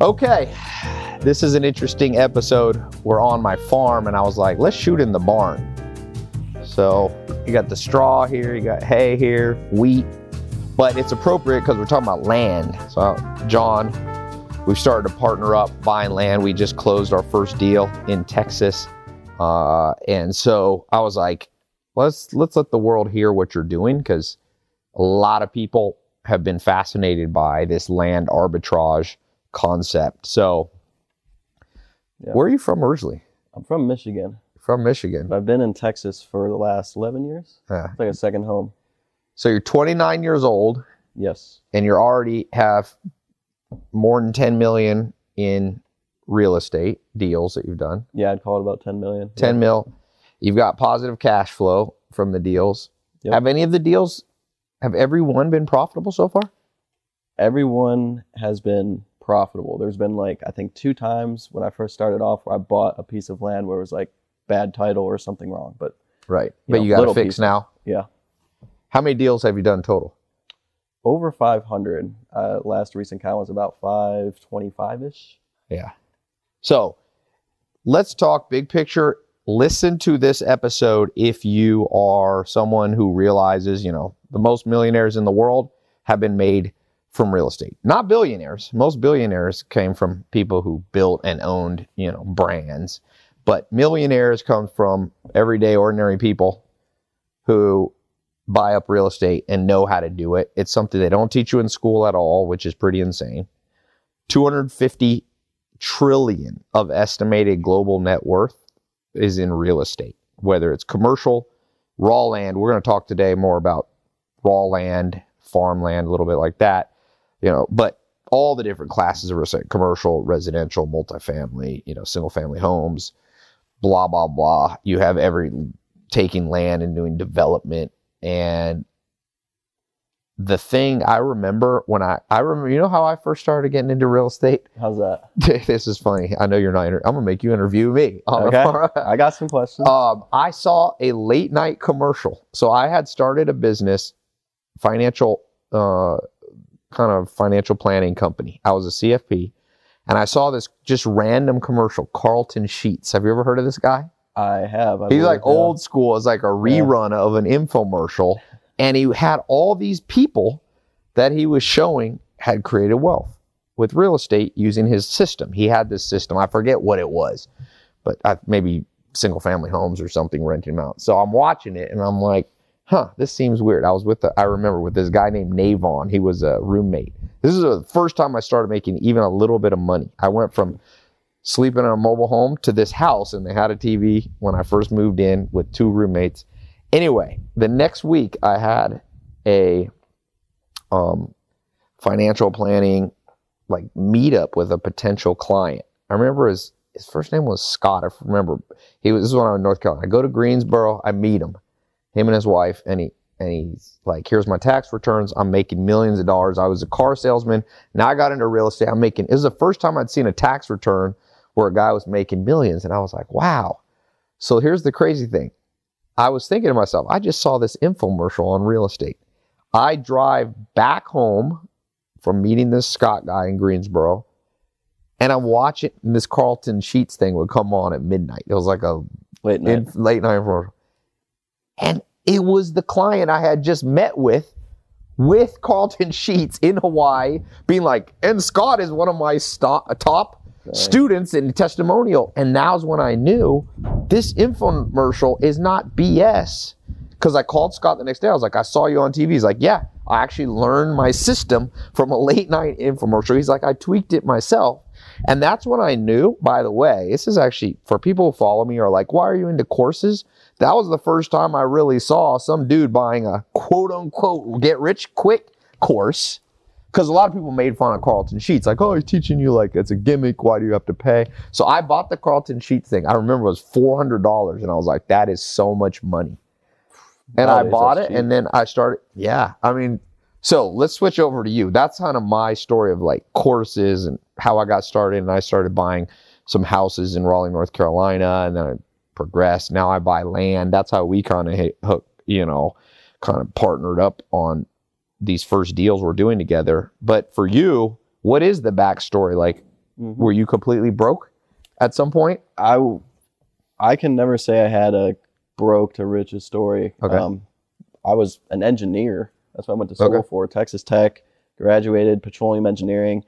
Okay, this is an interesting episode. We're on my farm, and I was like, let's shoot in the barn. So you got the straw here, you got hay here, wheat, but it's appropriate because we're talking about land. So, Jon, we've started to partner up buying land. We just closed our first deal in Texas, uh, and so I was like, let's let's let the world hear what you're doing because a lot of people have been fascinated by this land arbitrage concept. So, Yeah. where are you from originally? I'm from Michigan. From Michigan. I've been in Texas for the last 11 years. Yeah. It's like a second home. So you're 29 years old Yes. and you already have more than 10 million in real estate deals that you've done. Yeah, I'd call it about 10 million. 10 mil. You've got positive cash flow from the deals. Yep. Have any of the deals have every one been profitable so far? Everyone has been profitable. There's been like, I think two times when I first started off where I bought a piece of land where it was like bad title or something wrong. But Right. You but know, you got to fix pieces. now. yeah, How many deals have you done total? over 500. Uh, last recent count was about 525 ish. Yeah. So let's talk big picture. Listen to this episode if you are someone who realizes, you know, the most millionaires in the world have been made from real estate. Not billionaires. Most billionaires came from people who built and owned, you know, brands. But millionaires come from everyday ordinary people who buy up real estate and know how to do it. It's something they don't teach you in school at all, which is pretty insane. 250 trillion of estimated global net worth is in real estate, whether it's commercial, raw land. We're going to talk today more about raw land, farmland, a little bit like that, you know, but all the different classes of estate, commercial, residential, multifamily, you know, single family homes, blah, blah, blah. You have every taking land and doing development. And the thing I remember when I, I remember, you know how I first started getting into real estate? How's that? this is funny. I know you're not. Inter- I'm gonna make you interview me. Okay. I got some questions. um, I saw a late night commercial. So I had started a business, financial, uh, kind of financial planning company. I was a CFP, and I saw this just random commercial. Carleton Sheets. Have you ever heard of this guy? I have. I He's like yeah. old school. It's like a rerun of an infomercial. And he had all these people that he was showing had created wealth with real estate using his system. He had this system. I forget what it was, but I, maybe single family homes or something renting them out. So I'm watching it and I'm like, huh, this seems weird. I was with, the, I remember with this guy named Navon. He was a roommate. This is the first time I started making even a little bit of money. I went from sleeping in a mobile home to this house and they had a TV when I first moved in with two roommates. Anyway, the next week I had a um, financial planning like meetup with a potential client. I remember his his first name was Scott. I remember he was this is when I was in North Carolina. I go to Greensboro, I meet him, him and his wife, and he and he's like, here's my tax returns. I'm making millions of dollars. I was a car salesman. Now I got into real estate. I'm making, it was the first time I'd seen a tax return where a guy was making millions. And I was like, wow. So here's the crazy thing. I was thinking to myself, I just saw this infomercial on real estate. I drive back home from meeting this Scott guy in Greensboro and I'm watching and this Carleton Sheets thing would come on at midnight. It was like a Late night. in late night commercial. And it was the client I had just met with with Carlton Sheets in Hawaii being like, and Scott is one of my sto- top students in testimonial. And now's when I knew this infomercial is not BS. Because I called Scott the next day. I was like, I saw you on TV. He's like, yeah, I actually learned my system from a late night infomercial. He's like, I tweaked it myself. And that's when I knew, by the way, this is actually for people who follow me are like, why are you into courses? That was the first time I really saw some dude buying a quote unquote get rich quick course. Because a lot of people made fun of Carleton Sheets, like, oh, he's teaching you like it's a gimmick. Why do you have to pay? So I bought the Carleton Sheets thing. I remember it was $400. And I was like, that is so much money. And I bought it. And then I started, yeah. I mean, so let's switch over to you. That's kind of my story of like courses and how I got started. And I started buying some houses in Raleigh, North Carolina, and then I progressed. Now I buy land. That's how we kind of hook, you know, kind of partnered up on these first deals we're doing together. But for you, what is the backstory? Like, Mhm. Were you completely broke at some point? I, I can never say I had a broke to riches story. Okay. Um, I was an engineer. That's what I went to school Okay. for. Texas Tech, graduated petroleum engineering,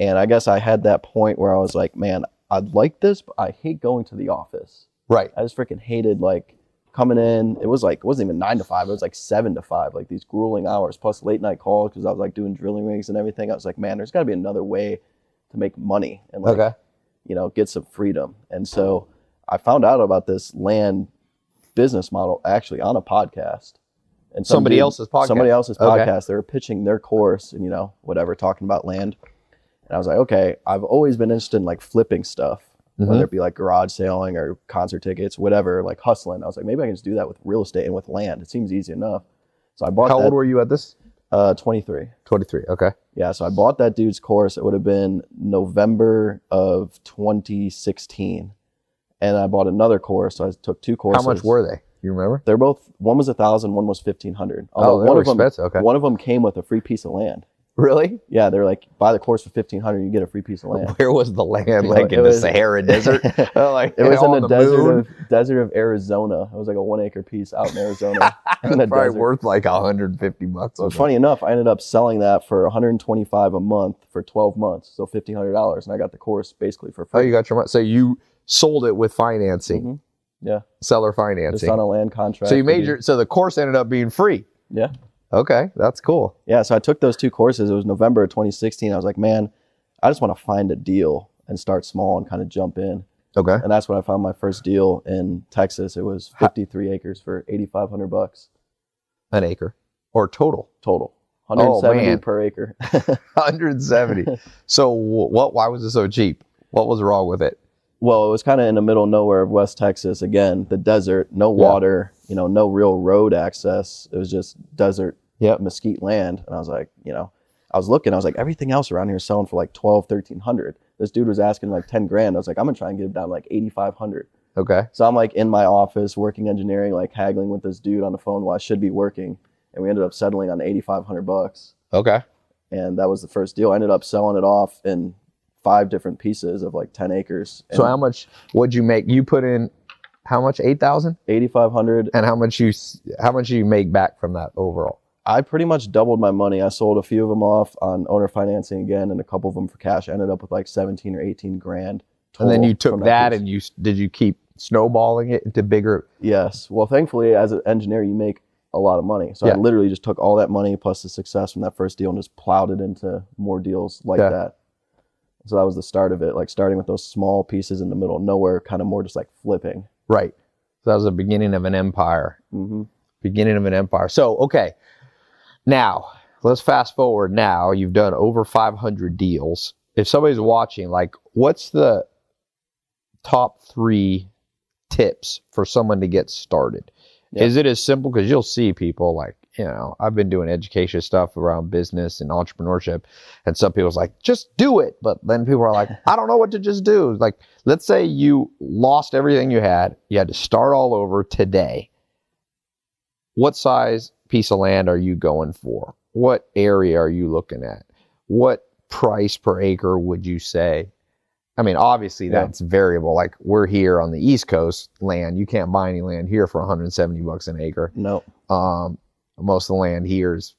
and I guess I had that point where I was like, man, I'd like this, but I hate going to the office. Right. I just freaking hated like coming in. It was like it wasn't even nine to five. It was like seven to five, like these grueling hours plus late night calls because I was like doing drilling rigs and everything. I was like, man, there's got to be another way to make money and like Okay. you know get some freedom. And so I found out about this land business model actually on a podcast. And some Somebody else's podcast? Somebody else's Okay. podcast. They were pitching their course and you know whatever, talking about land. And I was like, okay, I've always been interested in like flipping stuff, Mm-hmm. whether it be like garage selling or concert tickets, whatever, like hustling. I was like, maybe I can just do that with real estate and with land. It seems easy enough. So I bought How that. old were you at this? uh, 23. 23. Okay. Yeah, so I bought that dude's course. It would have been November of 2016. And I bought another course. So I took two courses. How much were they? You remember? They're both, one was a thousand, one was 1500. Oh, they one were of them, expensive. Okay. one of them came with a free piece of land. Really? Yeah, they're like, buy the course for 1500 you get a free piece of land. Where was the land? Like in it the Sahara Desert? Oh, like It was in the, desert moon? of desert of Arizona. It was like a one acre piece out in Arizona. in the Probably desert. worth like 150 bucks. So or something. funny enough, I ended up selling that for 125 a month for 12 months, so $1,500, and I got the course basically for free. Oh, you got your money. So you sold it with financing, Mhm. Yeah, seller just financing. on a land contract. So you made your. So the course ended up being free. yeah, Okay, that's cool. yeah. So I took those two courses. It was November of 2016. I was like, man, I just want to find a deal and start small and kind of jump in. Okay. And that's when I found my first deal in Texas. It was 53 acres for 8,500 bucks An acre or total total, Oh, 170 man. per acre. 170. so what? Why was it so cheap? What was wrong with it? Well, it was kind of in the middle of nowhere of West Texas. Again, the desert, no Yeah. water, you know, no real road access. It was just desert, Yep. mesquite land. And I was like, you know, I was looking, I was like, everything else around here is selling for like 12, 1300. This dude was asking like 10 grand. I was like, I'm gonna try and get it down like 8,500. Okay. So I'm like in my office working engineering, like haggling with this dude on the phone while I should be working. And we ended up settling on 8,500 bucks. Okay. And that was the first deal. I ended up selling it off in five different pieces of like 10 acres. So how much would you make? You put in how much? Eight thousand. 8,500 And how much you? How much you make back from that overall? I pretty much doubled my money. I sold a few of them off on owner financing again, and a couple of them for cash. I ended up with like seventeen or eighteen grand. And then you took from that, and you did you keep snowballing it into bigger? yes. Well, thankfully, as an engineer, you make a lot of money. So Yeah. I literally just took all that money plus the success from that first deal and just plowed it into more deals like Yeah. that. So that was the start of it, like starting with those small pieces in the middle of nowhere, kind of more just like flipping. Right. So that was the beginning of an empire. hmm beginning of an empire. So, okay. Now, let's fast forward now. You've done over 500 deals. If somebody's watching, like, what's the top three tips for someone to get started? Yeah. Is it as simple? Because you'll see people like, you know, I've been doing education stuff around business and entrepreneurship, and some people's like, just do it. But then people are like, I don't know what to just do. Like, let's say you lost everything you had, you had to start all over today what size piece of land are you going for? What area are you looking at? What price per acre would you say? I mean, obviously Yeah. that's variable. Like we're here on the East Coast land, you can't buy any land here for 170 bucks an acre. No. Um, most of the land here is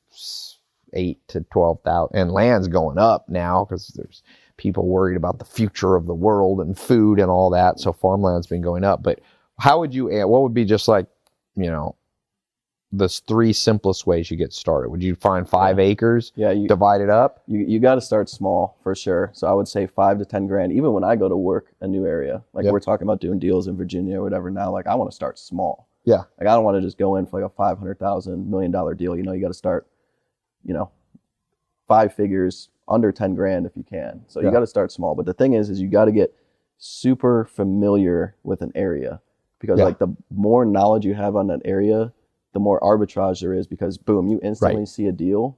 eight to 12,000 and land's going up now because there's people worried about the future of the world and food and all that. So farmland's been going up. But how would you, eh, what would be just like, you know, the three simplest ways you get started? Would you find five acres, Yeah, you, divide it up? you you got to start small for sure. So I would say five to ten grand. Even when I go to work a new area, like Yep. we're talking about doing deals in Virginia or whatever now, like I want to start small. Yeah. Like I don't want to just go in for like a five hundred thousand million dollar deal. You know, you got to start, you know, five figures under ten grand if you can. So Yeah. you got to start small. But the thing is, is you got to get super familiar with an area because Yeah. like the more knowledge you have on that area, the more arbitrage there is because boom, you instantly see a deal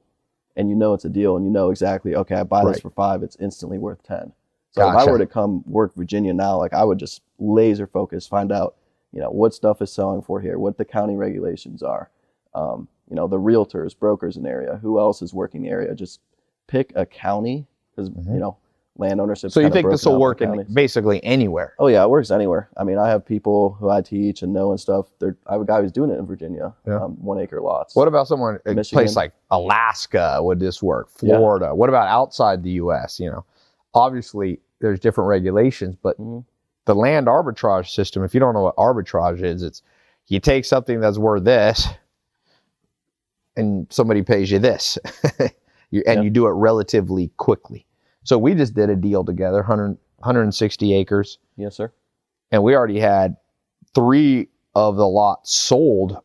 and you know it's a deal and you know exactly, okay, I buy this Right. for five, it's instantly worth 10. So if I were to come work Virginia now, like I would just laser focus, find out, you know, what stuff is selling for here, what the county regulations are, um, you know, the realtors, brokers in the area, who else is working the area. Just pick a county because, Mhm. you know, land ownership. So you think this will work in basically anywhere? Oh yeah, it works anywhere. I mean, I have people who I teach and know and stuff. There, I have a guy who's doing it in Virginia, Yeah. um, one acre lots. What about somewhere in a Michigan. place like Alaska? Would this work? Yeah. Florida? What about outside the U.S.? You know, obviously there's different regulations, but Mhm. The land arbitrage system. If you don't know what arbitrage is, it's you take something that's worth this, and somebody pays you this, you, and Yeah. you do it relatively quickly. So we just did a deal together, 100, 160 acres, Yes, sir. and we already had three of the lots sold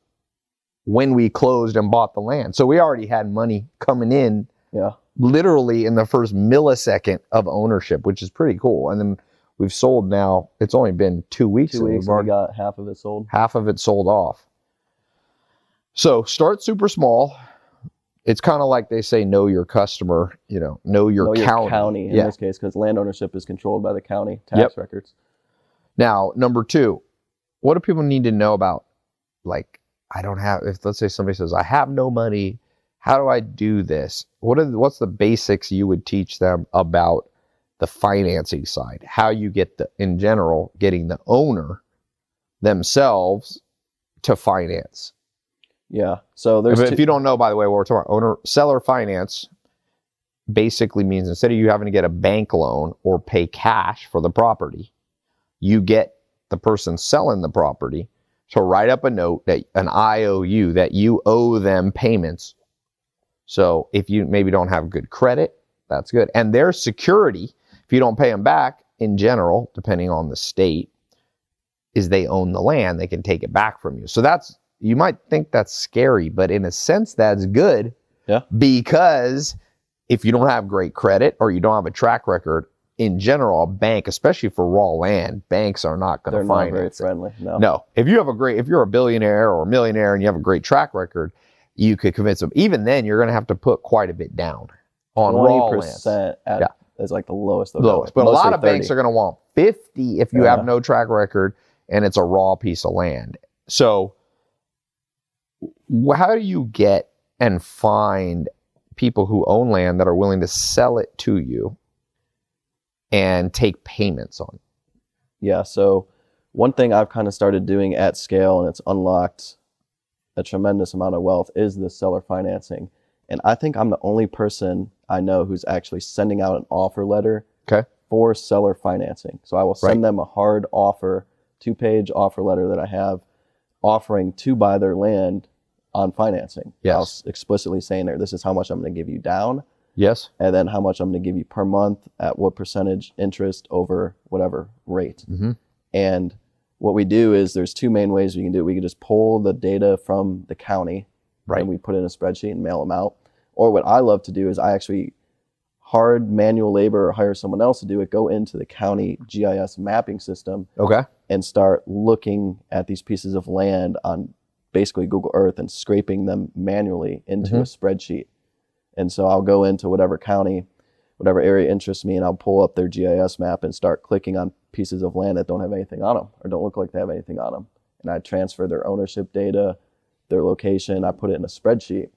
when we closed and bought the land. So we already had money coming in Yeah. literally in the first millisecond of ownership, which is pretty cool. And then we've sold now, it's only been two weeks Two weeks, we've and we already got half of it sold. half of it sold off. So start super small. It's kind of like they say, know your customer, you know, know your Know county. county in yeah. this case, because land ownership is controlled by the county tax Yep. records. Now, number two, what do people need to know about? Like, I don't have. If let's say somebody says, "I have no money," how do I do this? What are the, what's the basics you would teach them about the financing side? How you get the in general getting the owner themselves to finance. Yeah. So there's If, two, if you don't know, by the way, what we're talking about, owner seller finance basically means instead of you having to get a bank loan or pay cash for the property, you get the person selling the property to write up a note that an IOU that you owe them payments. So if you maybe don't have good credit, that's good. And their security, if you don't pay them back in general, depending on the state, is they own the land, they can take it back from you. So that's you might think that's scary, but in a sense that's good. Yeah. Because if you don't have great credit or you don't have a track record, in general, a bank, especially for raw land, banks are not going to not finance very it. friendly. No. No. If you have a great, if you're a billionaire or a millionaire and you have a great track record, you could convince them. Even then, you're going to have to put quite a bit down on raw land. percent at Yeah. Is like the lowest. Lowest. But a lot of banks are going to want 50 if you Yeah. have no track record and it's a raw piece of land. So, how do you get and find people who own land that are willing to sell it to you and take payments on it? Yeah. So one thing I've kind of started doing at scale, and it's unlocked a tremendous amount of wealth, is the seller financing. And I think I'm the only person I know who's actually sending out an offer letter Okay. for seller financing. So I will send Right. them a hard offer, two page offer letter that I have offering to buy their land on financing. Yes. I'll explicitly saying there, this is how much I'm going to give you down Yes. and then how much I'm going to give you per month at what percentage interest over whatever rate. Mm-hmm. And what we do is there's two main ways we can do it. We can just pull the data from the county Right. and we put in a spreadsheet and mail them out. Or what I love to do is I actually hard manual labor or hire someone else to do it, go into the county GIS mapping system Okay. and start looking at these pieces of land on basically Google Earth and scraping them manually into Mhm. a spreadsheet. And so I'll go into whatever county, whatever area interests me, and I'll pull up their GIS map and start clicking on pieces of land that don't have anything on them or don't look like they have anything on them. And I transfer their ownership data, their location, I put it in a spreadsheet,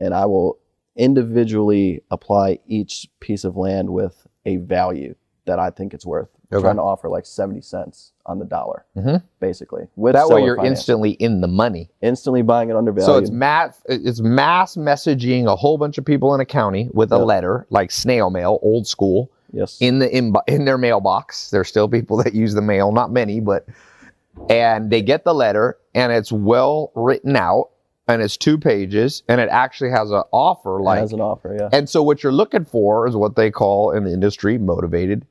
and I will individually apply each piece of land with a value that I think it's worth. Okay. trying to offer like 70 cents on the dollar, Mhm. basically. With That way you're financing. instantly in the money. instantly buying it undervalued. So it's mass it's mass messaging a whole bunch of people in a county with a letter, like snail mail, old school, yes. in the in, in their mailbox. There's still people that use the mail, not many, but and they get the letter and it's well written out and it's two pages and it actually has an offer It like has an offer, yeah. and so what you're looking for is what they call in the industry motivated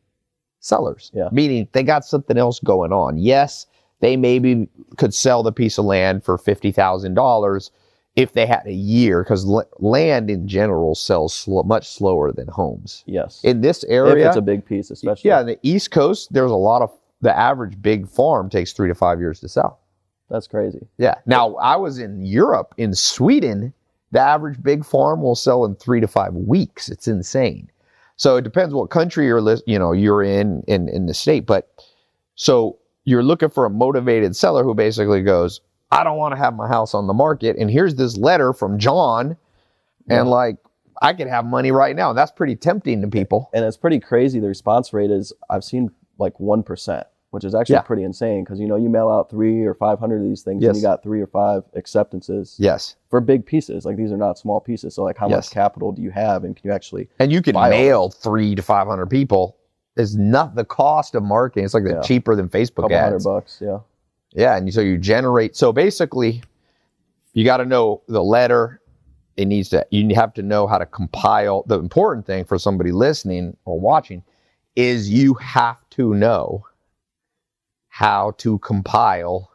sellers. Yeah. Meaning they got something else going on. Yes, they maybe could sell the piece of land for $50,000 if they had a year because l- land in general sells sl- much slower than homes. Yes. In this if area, it's a big piece, especially. yeah, in the East Coast, there's a lot of the average big farm takes three to five years to sell. That's crazy. Yeah. Now I was in Europe, in Sweden, the average big farm will sell in three to five weeks. It's insane. So it depends what country you're lis- you know you're in in in the state. But so you're looking for a motivated seller who basically goes, I don't want to have my house on the market, and here's this letter from Jon, and Yeah. like I could have money right now. That's pretty tempting to people. and it's pretty crazy. The response rate is I've seen like one percent, which is actually Yeah. pretty insane because you know you mail out three or five hundred of these things, and you got three or five acceptances Yes. for big pieces. Like these are not small pieces. So like, how Yes. much capital do you have, and can you actually? And you can mail three to 500 people. Is not the cost of marketing. It's like Yeah. cheaper than Facebook couple hundred ads. bucks, yeah. Yeah, and so you generate. So basically, you got to know the letter. It needs to. You have to know how to compile. The important thing for somebody listening or watching is you have to know how to compile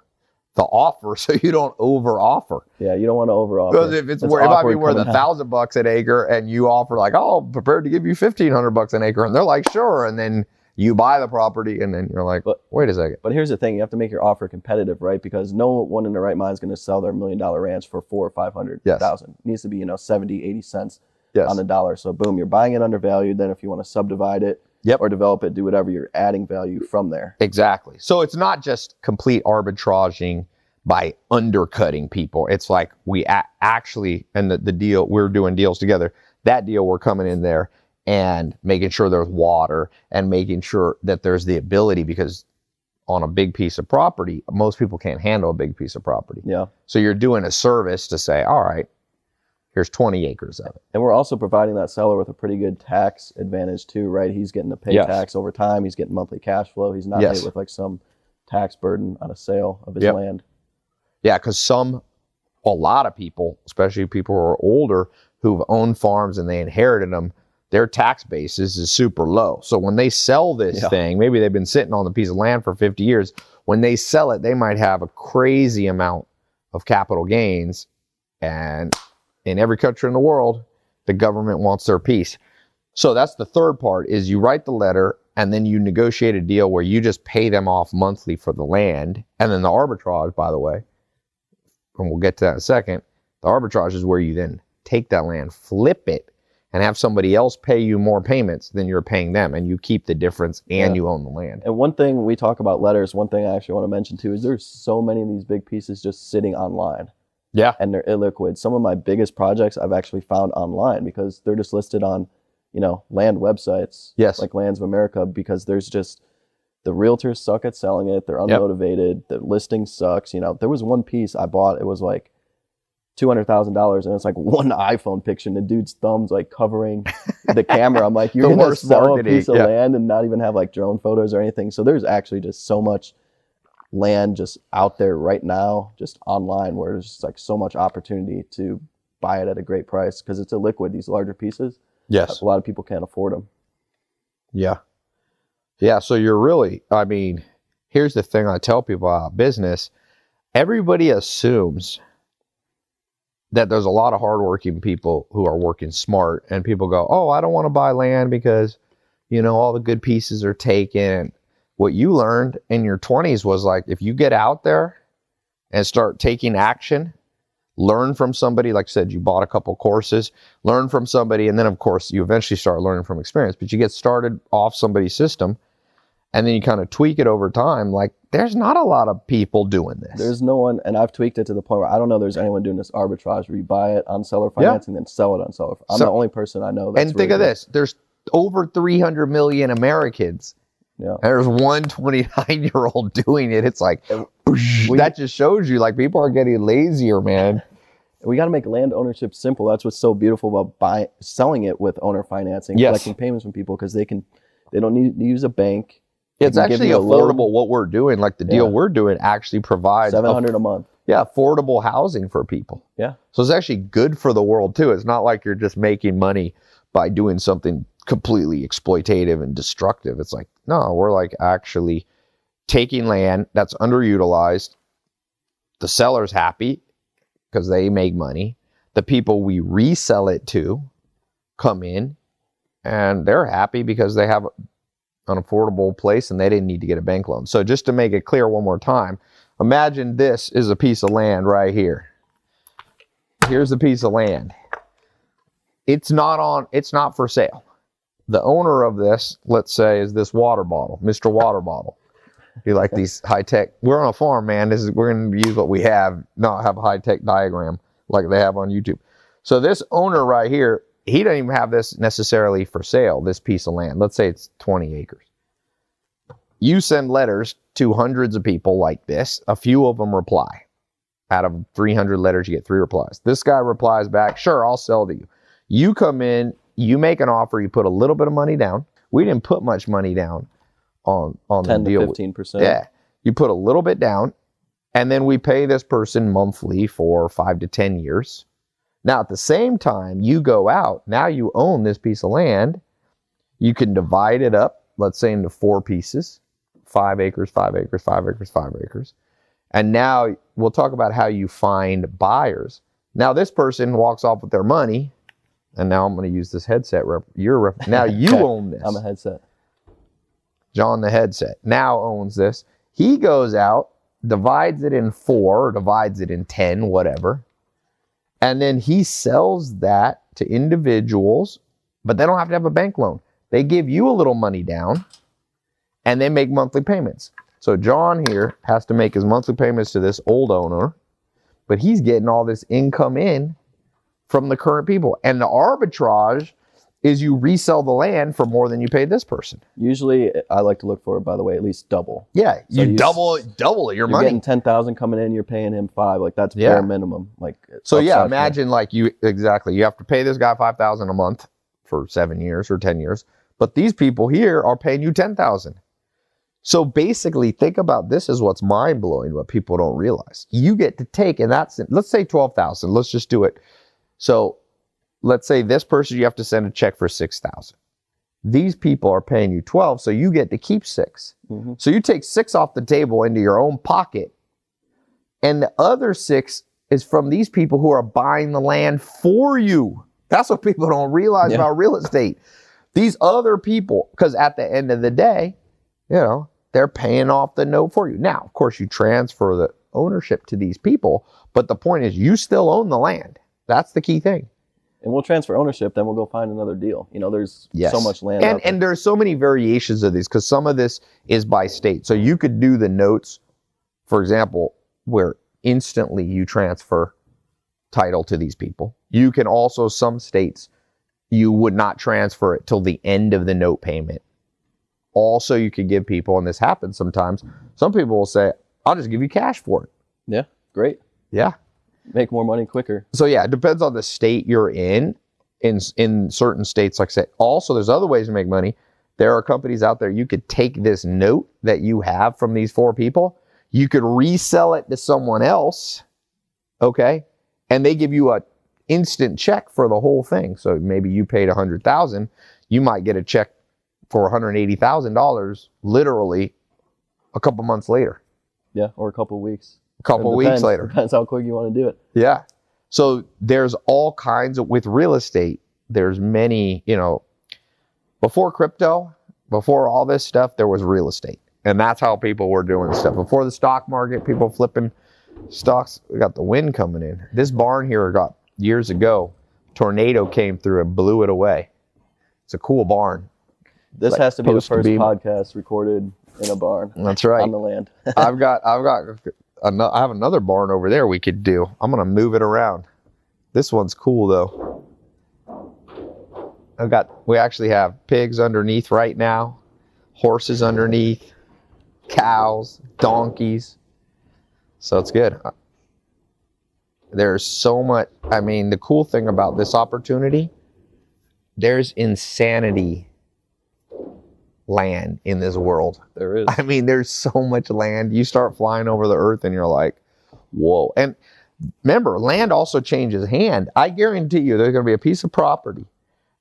the offer so you don't over offer. Yeah, you don't want to over Because if it's, wor- it might be worth a thousand bucks an acre, and you offer like, oh, I'm prepared to give you fifteen hundred bucks an acre, and they're like, sure, and then you buy the property, and then you're like, But- wait a second, But here's the thing: you have to make your offer competitive, right? Because no one in their right mind is going to sell their million dollar ranch for four or five hundred Yes. thousand. It needs to be, you know, 70, 80 cents yes, on the dollar. So boom, you're buying it undervalued. Then if you want to subdivide it Yep. or develop it, do whatever, you're adding value from there. exactly. So it's not just complete arbitraging by undercutting people. It's like we a- actually, and the, the deal we're doing deals together. That deal we're coming in there and making sure there's water and making sure that there's the ability because on a big piece of property, most people can't handle a big piece of property. Yeah. So you're doing a service to say, all right, here's 20 acres of it. And we're also providing that seller with a pretty good tax advantage too, right? He's getting to pay Yes. tax over time. He's getting monthly cash flow. He's not Yes. hit with like some tax burden on a sale of his Yep. land. Yeah, because some, a lot of people, especially people who are older who've owned farms and they inherited them, their tax basis is super low. So when they sell this Yeah. thing, maybe they've been sitting on the piece of land for 50 years. When they sell it, they might have a crazy amount of capital gains. And in every country in the world, the government wants their piece. So that's the third part is you write the letter and then you negotiate a deal where you just pay them off monthly for the land. And then the arbitrage, by the way, and we'll get to that in a second. The arbitrage is where you then take that land, flip it, and have somebody else pay you more payments than you're paying them, and you keep the difference and Yeah. you own the land. And one thing we talk about letters, one thing I actually want to mention too is there's so many of these big pieces just sitting online Yeah. and they're illiquid. Some of my biggest projects I've actually found online because they're just listed on, you know, land websites. Yes. Like Lands of America because there's just the realtors suck at selling it. They're Yep. unmotivated. The listing sucks. You know, there was one piece I bought. It was like two hundred thousand dollars, and it's like one iPhone picture, and the dude's thumbs like covering the camera. I'm like, you're The gonna worst sell a piece of yeah. land and not even have like drone photos or anything. So there's actually just so much land just out there right now, just online, where there's just like so much opportunity to buy it at a great price because it's a liquid. These larger pieces, Yes. a lot of people can't afford them. Yeah. Yeah. So you're really, I mean, here's the thing I tell people about business everybody assumes that there's a lot of hardworking people who are working smart, and people go, Oh, I don't want to buy land because, you know, all the good pieces are taken. What you learned in your 20s was like, if you get out there and start taking action, learn from somebody, like I said, you bought a couple courses, learn from somebody, and then of course you eventually start learning from experience. But you get started off somebody's system and then you kind of tweak it over time. Like there's not a lot of people doing this. There's no one, and I've tweaked it to the point where I don't know there's anyone doing this arbitrage where you buy it on seller Yeah. financing, then sell it on seller. I'm So- the only person I know. That's and think really of good. this there's over 300 million Americans. Yeah. There's one 29 year old doing it. It's like, we- that just shows you like people are getting lazier, man. We got to make land ownership simple. That's what's so beautiful about buying, selling it with owner financing, Yes. collecting payments from people because they can, they don't need to use a bank. It's actually loan. affordable what we're doing. Like the deal Yeah. we're doing actually provides Seven hundred a month. yeah, affordable housing for people. Yeah. So it's actually good for the world too. It's not like you're just making money by doing something completely exploitative and destructive. It's like, no, we're like actually taking land that's underutilized. The seller's happy because they make money. The people we resell it to come in and they're happy because they have an affordable place and they didn't need to get a bank loan. So just to make it clear one more time, imagine this is a piece of land right here. Here's a piece of land. It's not on it's not for sale. The owner of this, let's say, is this water bottle, Mr. Water Bottle. You like these high tech? We're on a farm, man. This is we're going to use what we have, not have a high tech diagram like they have on YouTube. So this owner right here, he doesn't even have this necessarily for sale, this piece of land. Let's say it's 20 acres. You send letters to hundreds of people like this, a few of them reply. Out of 300 letters, you get three replies. This guy replies back, Sure, I'll sell to you. You come in, you make an offer, you put a little bit of money down. We didn't put much money down on, on the Ten to deal. fifteen percent. Yeah. You put a little bit down, and then we pay this person monthly for five to 10 years. Now, at the same time, you go out, now you own this piece of land. You can divide it up, let's say, into four pieces five acres, five acres, five acres, five acres. And now we'll talk about how you find buyers. Now, this person walks off with their money, and now I'm going to use this headset. Rep- your rep- now you Okay. own this. I'm a headset. Jon the headset now owns this. He goes out, divides it in four, or divides it in 10, whatever. And then he sells that to individuals, but they don't have to have a bank loan. They give you a little money down and they make monthly payments. So Jon here has to make his monthly payments to this old owner, but he's getting all this income in from the current people. And the arbitrage is you resell the land for more than you paid this person. Usually, I like to look for, it by the way, at least double. Yeah, So you you double double your money. You're money. getting ten thousand coming in. You're paying him five. Like that's Yeah. bare minimum. Like so yeah, imagine like you exactly. You have to pay this guy five thousand a month for seven years or ten years, but these people here are paying you ten thousand. So basically, think about this is what's mind blowing. What people don't realize, you get to take, and that's let's say twelve thousand. Let's just do it. So let's say this person you have to send a check for six thousand. These people are paying you twelve, so you get to keep six. Mhm. So you take six off the table into your own pocket, and the other six is from these people who are buying the land for you. That's what people don't realize Yeah. about real estate. These other people, because at the end of the day, you know, they're paying off the note for you. Now, of course, you transfer the ownership to these people, but the point is you still own the land. That's the key thing. and we'll transfer ownership. Then we'll go find another deal. You know, there's Yes. so much land. and out there. and there's so many variations of these because some of this is by state. So you could do the notes, for example, where instantly you transfer title to these people. You can also some states you would not transfer it till the end of the note payment. Also, you could give people, and this happens sometimes. Some people will say, "I'll just give you cash for it." yeah, great. Yeah. Make more money quicker. So yeah, it depends on the state you're in. In in certain states, like I said, also there's other ways to make money. There are companies out there you could take this note that you have from these four people, you could resell it to someone else, okay, and they give you a instant check for the whole thing. So maybe you paid a hundred thousand, you might get a check for one hundred eighty thousand dollars, literally, a couple months later, Yeah, or a couple of weeks. A couple weeks later. Depends how quick you want to do it. Yeah. So there's all kinds of with real estate, there's many, you know, before crypto, before all this stuff, there was real estate. And that's how people were doing stuff. Before the stock market, people flipping stocks, we got the wind coming in. This barn here got years ago, tornado came through and blew it away. It's a cool barn. This Like has to be the first be- podcast recorded in a barn That's right. on the land. I've got I've got ano- I have another barn over there we could do. I'm gonna move it around. This one's cool though. I've got we actually have pigs underneath right now, horses underneath, cows, donkeys. So it's good. Uh, there's so much I mean the cool thing about this opportunity, there's insanity land in this world. there is. I mean, there's so much land. You start flying over the earth and you're like, whoa. And remember, land also changes hand. I guarantee you there's going to be a piece of property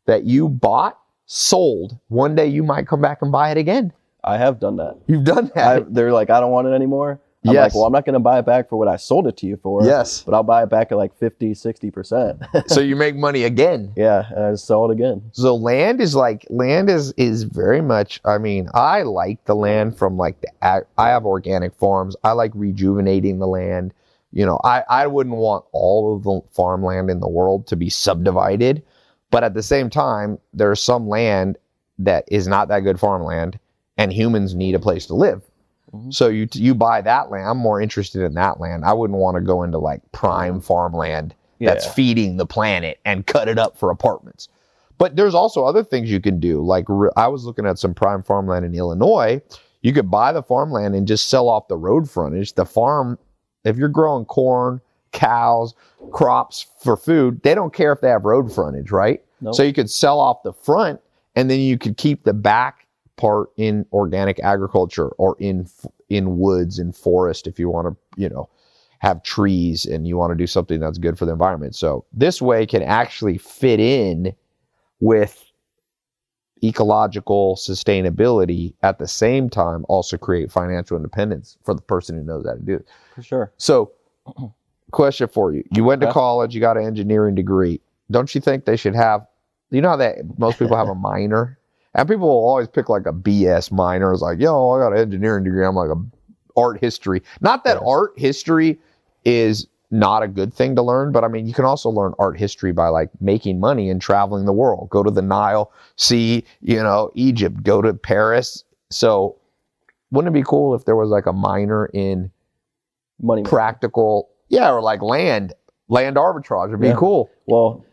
that you bought, sold. One day you might come back and buy it again. I have done that. You've done I, that. they're like, I don't want it anymore. I'm Yes. like, well, I'm not going to buy it back for what I sold it to you for. yes. But I'll buy it back at like 50, 60%. so you make money again. yeah, and I sell it again. So land is like land is is very much. I mean, I like the land from like the. I have organic farms. I like rejuvenating the land. You know, I I wouldn't want all of the farmland in the world to be subdivided, but at the same time, there's some land that is not that good farmland, and humans need a place to live. Mhm. So you you buy that land. I'm more interested in that land. I wouldn't want to go into like prime farmland that's feeding the planet and cut it up for apartments. But there's also other things you can do. Like re- I was looking at some prime farmland in Illinois. You could buy the farmland and just sell off the road frontage. The farm, if you're growing corn, cows, crops for food, they don't care if they have road frontage, right? Nope. So you could sell off the front and then you could keep the back part in organic agriculture or in in woods and forest if you want to, you know, have trees and you want to do something that's good for the environment. So this way can actually fit in with ecological sustainability at the same time also create financial independence for the person who knows how to do it. for sure. So question for you. You went to college, you got an engineering degree. Don't you think they should have you know how that most people have a minor? And people will always pick like a BS minor. It's like, yo, I got an engineering degree. I'm like a art history. Not that Yeah. art history is not a good thing to learn, but I mean, you can also learn art history by like making money and traveling the world. Go to the Nile, see, you know, Egypt, go to Paris. So, wouldn't it be cool if there was like a minor in Money. practical, yeah, or like land, land arbitrage would be Yeah. cool. Well,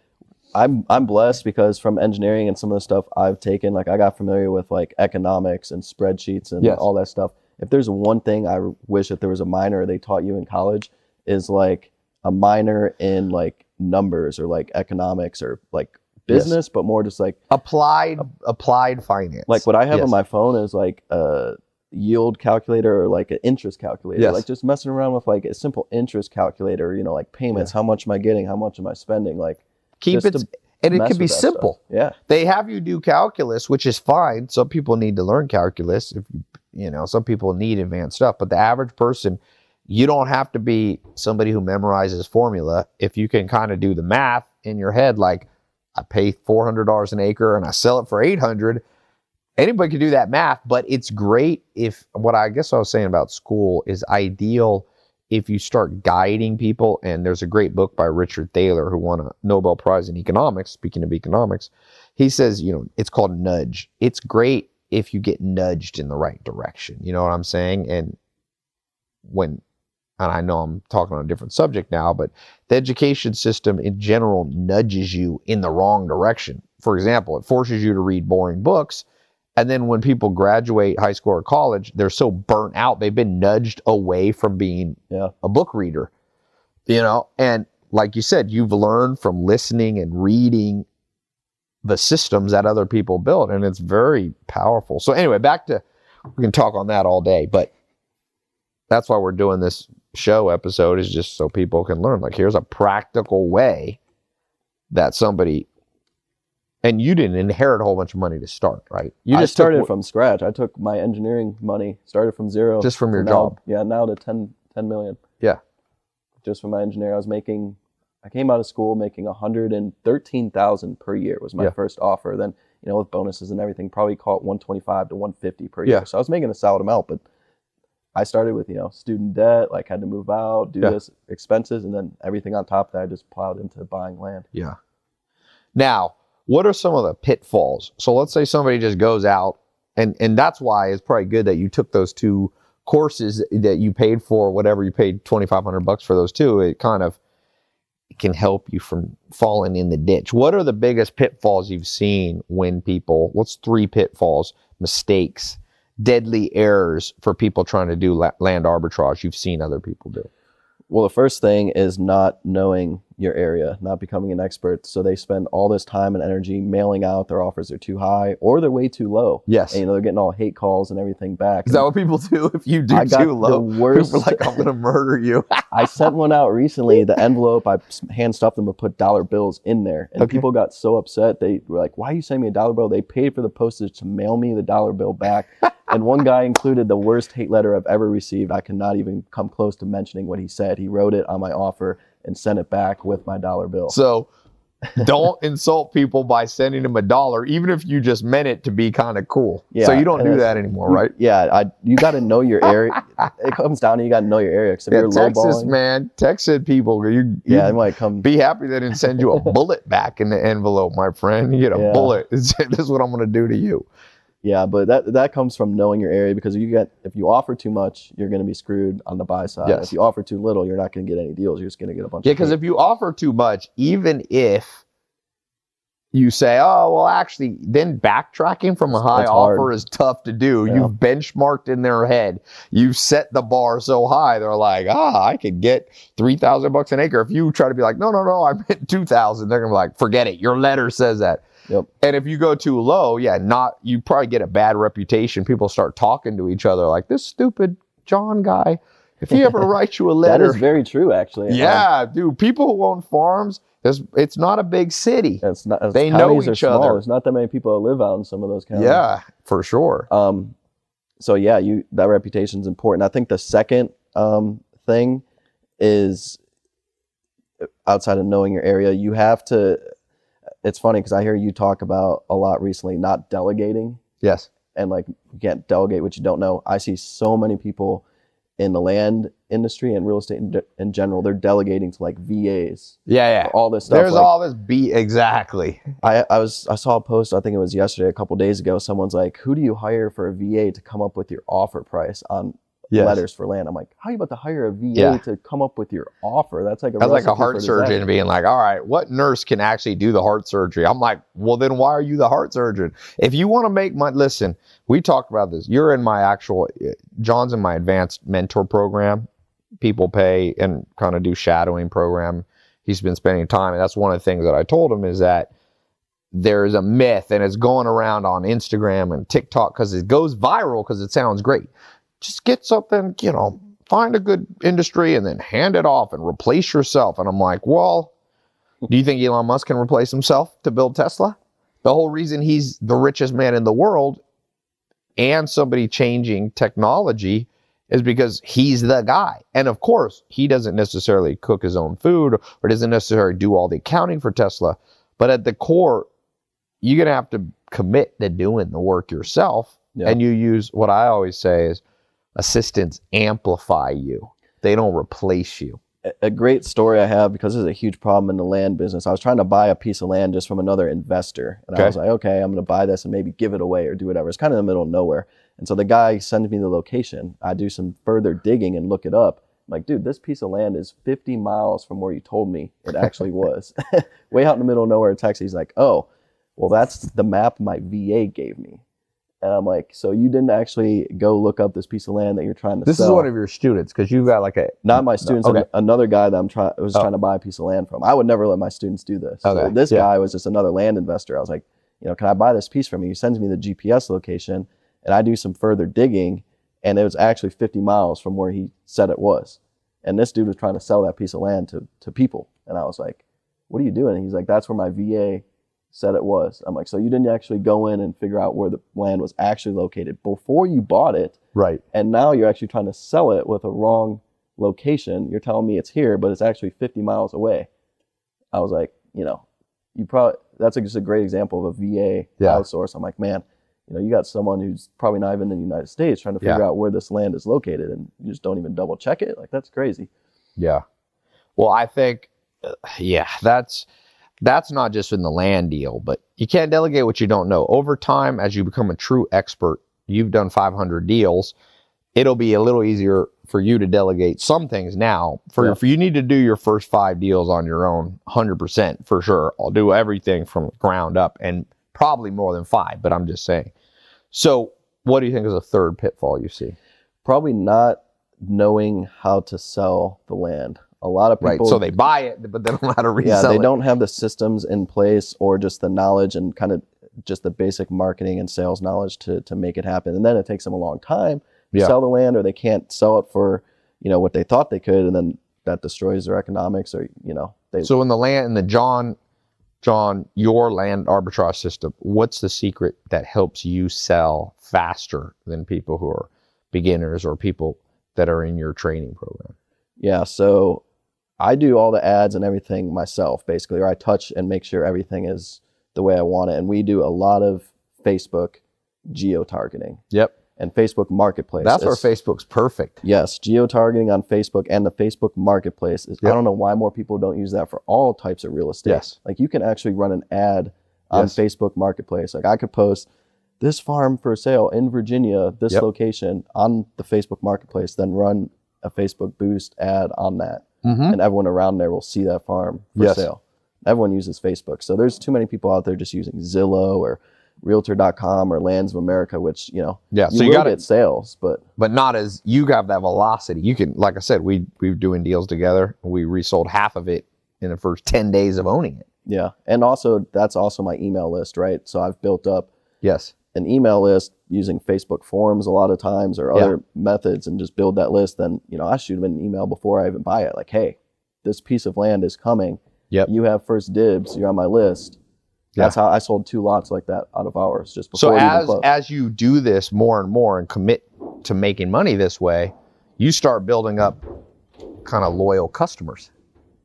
I'm I'm blessed because from engineering and some of the stuff I've taken, like I got familiar with like economics and spreadsheets and Yes. all that stuff. If there's one thing I wish that there was a minor they taught you in college is like a minor in like numbers or like economics or like Yes. business, but more just like Applied, applied finance. like what I have Yes. on my phone is like a yield calculator or like an interest calculator. Yes. Like just messing around with like a simple interest calculator, you know, like payments, how much am I getting, how much am I spending, like keep it, and it can be that stuff. simple. Yeah. They have you do calculus, which is fine. Some people need to learn calculus. If you, you know, some people need advanced stuff, but the average person, you don't have to be somebody who memorizes formula. If you can kind of do the math in your head, like I pay four hundred dollars an acre and I sell it for eight hundred. Anybody can do that math, but it's great if what I guess I was saying about school is ideal if you start guiding people. And there's a great book by Richard Thaler who won a Nobel Prize in economics. Speaking of economics, he says, you know, it's called nudge. It's great if you get nudged in the right direction. You know what I'm saying? And when, and I know I'm talking on a different subject now, but the education system in general nudges you in the wrong direction. For example, it forces you to read boring books. And then when people graduate high school or college, they're so burnt out, they've been nudged away from being Yeah. a book reader. You know, and like you said, you've learned from listening and reading the systems that other people built, and it's very powerful. So anyway, back to we can talk on that all day, but that's why we're doing this show episode is just so people can learn. Like here's a practical way that somebody and you didn't inherit a whole bunch of money to start, right? You I just took started what- from scratch. I took my engineering money, started from zero. just from your now- job. Yeah, now to 10, 10 million. Yeah. Just from my engineer. I was making I came out of school making 113,000 per year was my Yeah. first offer. Then, you know, with bonuses and everything, probably caught 125 to 150 per year. Yeah. So I was making a solid amount, but I started with, you know, student debt, like had to move out, do Yeah. this expenses, and then everything on top of that I just plowed into buying land. Yeah. Now, what are some of the pitfalls? So let's say somebody just goes out, and and that's why it's probably good that you took those two courses that you paid for, whatever you paid twenty five hundred bucks for those two. It kind of can help you from falling in the ditch. What are the biggest pitfalls you've seen when people? What's three pitfalls, mistakes, deadly errors for people trying to do la- land arbitrage? You've seen other people do. Well, the first thing is not knowing your area, not becoming an expert. So they spend all this time and energy mailing out their offers are too high or they're way too low. Yes. And, you know, they're getting all hate calls and everything back. Is that what people do if you do I got too low? the worst. People are like, I'm gonna murder you. I sent one out recently. The envelope, I hand stuffed them and put dollar bills in there. And Okay. people got so upset. They were like, why are you sending me a dollar bill? They paid for the postage to mail me the dollar bill back. and one guy included the worst hate letter I've ever received. I cannot even come close to mentioning what he said. He wrote it on my offer and sent it back with my dollar bill. So don't insult people by sending them a dollar, even if you just meant it to be kind of cool. Yeah, so you don't do that anymore, right? Yeah, I, you got to know your area. it comes down to you got to know your area. If Yeah, you're Texas, man, Texas people, you, you yeah, it might come. be happy they didn't send you a bullet back in the envelope, my friend. You get a Yeah. bullet. this is what I'm going to do to you. Yeah, but that that comes from knowing your area because you get if you offer too much, you're going to be screwed on the buy side. Yes. If you offer too little, you're not going to get any deals. You're just going to get a bunch. Of Yeah, because if you offer too much, even if you say, oh, well, actually, then backtracking from a high hard. offer is tough to do. Yeah. You've benchmarked in their head. You've set the bar so high. They're like, ah, I could get 3000 bucks an acre. If you try to be like, no, no, no, I meant 2000, they're going to be like, forget it. Your letter says that. Yep. And if you go too low, yeah, not, you probably get a bad reputation. People start talking to each other like, this stupid Jon guy, if he ever writes you a letter. that is very true, actually. Um, yeah, dude, people who own farms, it's, it's not a big city. it's not. They know each small. other. There's not that many people that live out in some of those counties. Yeah, for sure. Um, so yeah, you that reputation is important. I think the second um, thing is outside of knowing your area, you have to. It's funny because I hear you talk about a lot recently not delegating Yes. and like you can't delegate what you don't know. I see so many people in the land industry and real estate in, in general. They're delegating to like VAs, Yeah, yeah. all this stuff. There's like- all this beat exactly. I, I was I saw a post I think it was yesterday a couple days ago someone's like who do you hire for a VA to come up with your offer price on Yes. letters for land I'm like how are you about to hire a VA Yeah. to come up with your offer that's like a That's like a heart surgeon being like, all right, what nurse can actually do the heart surgery? I'm like, well, then why are you the heart surgeon? If you want to make money, listen, we talked about this. You're in my actual, eh, Jon's in my advanced mentor program. People pay and kind of do shadowing program. He's been spending time. And that's one of the things that I told him is that there's a myth and it's going around on Instagram and TikTok because it goes viral because it sounds great. Just get something, you know, find a good industry and then hand it off and replace yourself. And I'm like, well, do you think Elon Musk can replace himself to build Tesla? The whole reason he's the richest man in the world and somebody changing technology is because he's the guy. And of course, he doesn't necessarily cook his own food or doesn't necessarily do all the accounting for Tesla. But at the core, you're going to have to commit to doing the work yourself. And you use what I always say is assistants amplify you. They don't replace you. A- great story I have because there's a huge problem in the land business I was trying to buy a piece of land just from another investor and Okay. I was like okay I'm going to buy this and maybe give it away or do whatever it's kind of in the middle of nowhere and so the guy sends me the location I do some further digging and look it up I'm like dude this piece of land is 50 miles from where you told me it actually was way out in the middle of nowhere in Texas he's like oh well that's the map my VA gave me and I'm like so you didn't actually go look up this piece of land that you're trying to This sell is one of your students because you've got like a not my students, okay. an- another guy that I'm trying was Oh. trying to buy a piece of land from. I would never let my students do this. So Okay, this yeah. guy was just another land investor. I was like, you know, can I buy this piece from you? He sends me the GPS location, and I do some further digging, and it was actually 50 miles from where he said it was. And this dude was trying to sell that piece of land to to people, and I was like, what are you doing? And he's like, that's where my VA said it was. I'm like, so you didn't actually go in and figure out where the land was actually located before you bought it right. and now you're actually trying to sell it with a wrong location. You're telling me it's here, but it's actually 50 miles away. I was like, you know, you probably that's just a great example of a VA Yeah. outsource. I'm like, man, you know, you got someone who's probably not even in the United States trying to figure Yeah. out where this land is located, and you just don't even double check it. Like that's crazy. Yeah. Well, I think, uh, yeah, that's that's not just in the land deal, but you can't delegate what you don't know. Over time, as you become a true expert, you've done 500 deals. It'll be a little easier for you to delegate some things now. For Yeah. you need to do your first five deals on your own, 100% for sure. I'll do everything from ground up and probably more than five, but I'm just saying. So, what do you think is a third pitfall you see? Probably not knowing how to sell the land. A lot of people Right. So they buy it, but they don't know how to resell yeah they it. don't have the systems in place or just the knowledge and kind of just the basic marketing and sales knowledge to to make it happen and then it takes them a long time to Yeah. sell the land or they can't sell it for you know what they thought they could and then that destroys their economics or you know they So in the land in the Jon, Jon, your land arbitrage system, what's the secret that helps you sell faster than people who are beginners or people that are in your training program? yeah so i do all the ads and everything myself basically or i touch and make sure everything is the way i want it and we do a lot of facebook geo targeting Yep. and facebook marketplace That's where Facebook's perfect. Yes, geo targeting on Facebook and the Facebook Marketplace. Is, I don't know why more people don't use that for all types of real estate. Yes. Like you can actually run an ad on Yes. Facebook Marketplace. Like I could post this farm for sale in Virginia, this Yep. location on the Facebook Marketplace, then run a Facebook boost ad on that. Mm-hmm. And everyone around there will see that farm for Yes. sale. everyone uses Facebook. So there's too many people out there just using Zillow or Realtor.com or Lands of America, which you know Yeah. you, So you got get sales, but but not as you have that velocity. You can, like I said, we we were doing deals together. We resold half of it in the first ten days of owning it. yeah. And also that's also my email list, right? So I've built up Yes. An email list using Facebook forms a lot of times or Yeah. other methods and just build that list. Then, you know, I shoot them an email before I even buy it. Like, hey, this piece of land is coming. Yep. You have first dibs. You're on my list. That's how I sold two lots like that out of ours just before So as as you do this more and more and commit to making money this way, you start building up kind of loyal customers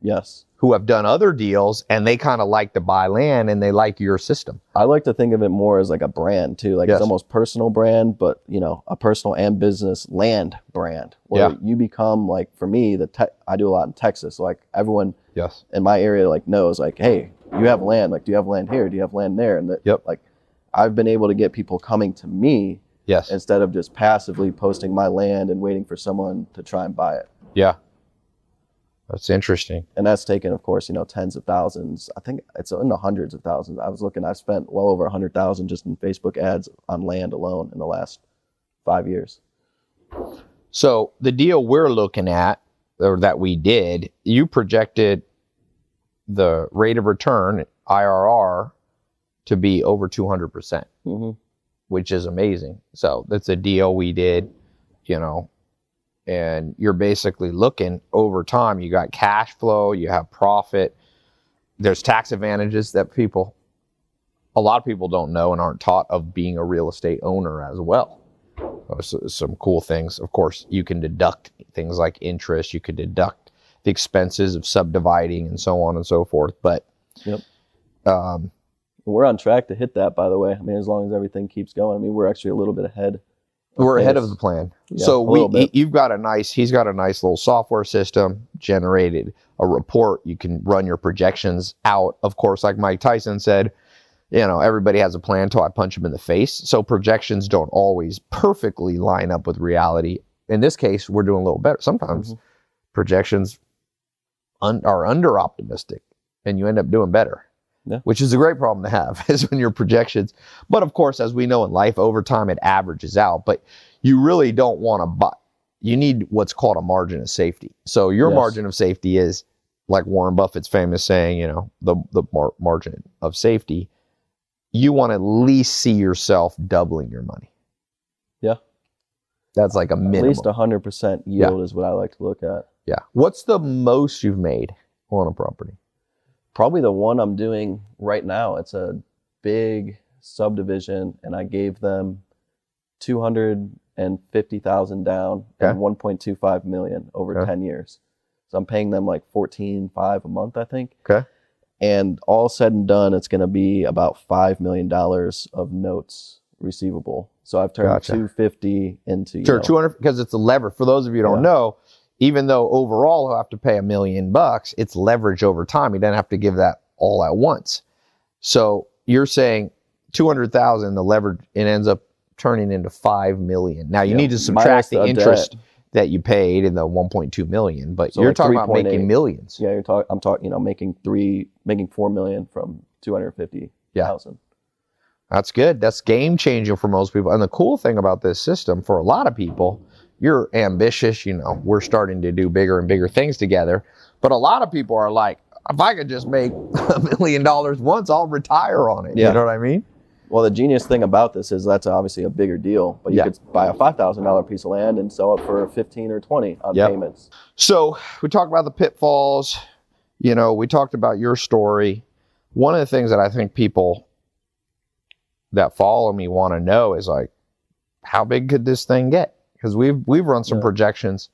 yes. Who have done other deals and they kind of like to buy land and they like your system. I like to think of it more as like a brand too. Like Yes. it's almost personal brand, but you know, a personal and business land brand. Where Yeah. you become like for me, the te- I do a lot in Texas. Like everyone Yes. in my area like knows like hey you have land like do you have land here do you have land there and that Yep. like i've been able to get people coming to me Yes. instead of just passively posting my land and waiting for someone to try and buy it yeah. That's interesting. and that's taken of course you know tens of thousands i think it's in the hundreds of thousands i was looking i've spent well over a hundred thousand just in facebook ads on land alone in the last five years So the deal we're looking at, or that we did, you projected the rate of return IRR to be over two hundred percent, hmm which is amazing. So that's a deal we did, you know, and you're basically looking over time. You got cash flow, you have profit. There's tax advantages that people, a lot of people don't know and aren't taught of being a real estate owner as well. So- some cool things. Of course, you can deduct things like interest. You could deduct the expenses of subdividing and so on and so forth. But Yep. um, we're on track to hit that by the way i mean as long as everything keeps going i mean we're actually a little bit ahead we're ahead of the plan. Yeah, so we, he- you've got a nice. He's got a nice little software system generated a report. You can run your projections out. Of course, like Mike Tyson said, you know everybody has a plan until I punch him in the face. So projections don't always perfectly line up with reality. In this case, we're doing a little better. Sometimes Mhm. projections un- are under optimistic, and you end up doing better. Yeah. Which is a great problem to have, is when your projections. But of course, as we know in life, over time it averages out. But you really don't want to buy. You need what's called a margin of safety. So your Yes. margin of safety is like Warren Buffett's famous saying, you know, the the mar- margin of safety. You want to at least see yourself doubling your money. Yeah. That's like a minimum. at least 100% yield is what i like to look at yeah. What's the most you've made on a property? Probably the one I'm doing right now. It's a big subdivision, and I gave them two hundred and fifty thousand down Okay. and one point two five million over Okay. ten years. So I'm paying them like fourteen five a month, I think. Okay. And all said and done, it's going to be about five million dollars of notes receivable. So I've turned Gotcha. two fifty into Sure, know, two hundred because it's a lever. For those of you who don't Yeah. know, even though overall he'll have to pay a million bucks, it's leverage over time. He doesn't have to give that all at once. So you're saying two hundred thousand, the leverage it ends up turning into five million. Now you Yeah. need to subtract the the interest debt. that you paid in the one point two million, but So you're like talking about 3.8. making millions. Yeah, you're talking. I'm talking. You know, making three, making four million from two hundred fifty thousand. Yeah. That's good. That's game changing for most people. And the cool thing about this system for a lot of people, you're ambitious, you know, we're starting to do bigger and bigger things together. But a lot of people are like, if I could just make a million dollars once, I'll retire on it. Yeah. You know what I mean? Well, the genius thing about this is that's obviously a bigger deal, but you Yeah. could buy a five thousand dollar piece of land and sell it for fifteen or twenty on Yep. payments. So we talked about the pitfalls. You know, we talked about your story. One of the things that I think people that follow me want to know is like, how big could this thing get? Because we've we've run some Yeah. projections.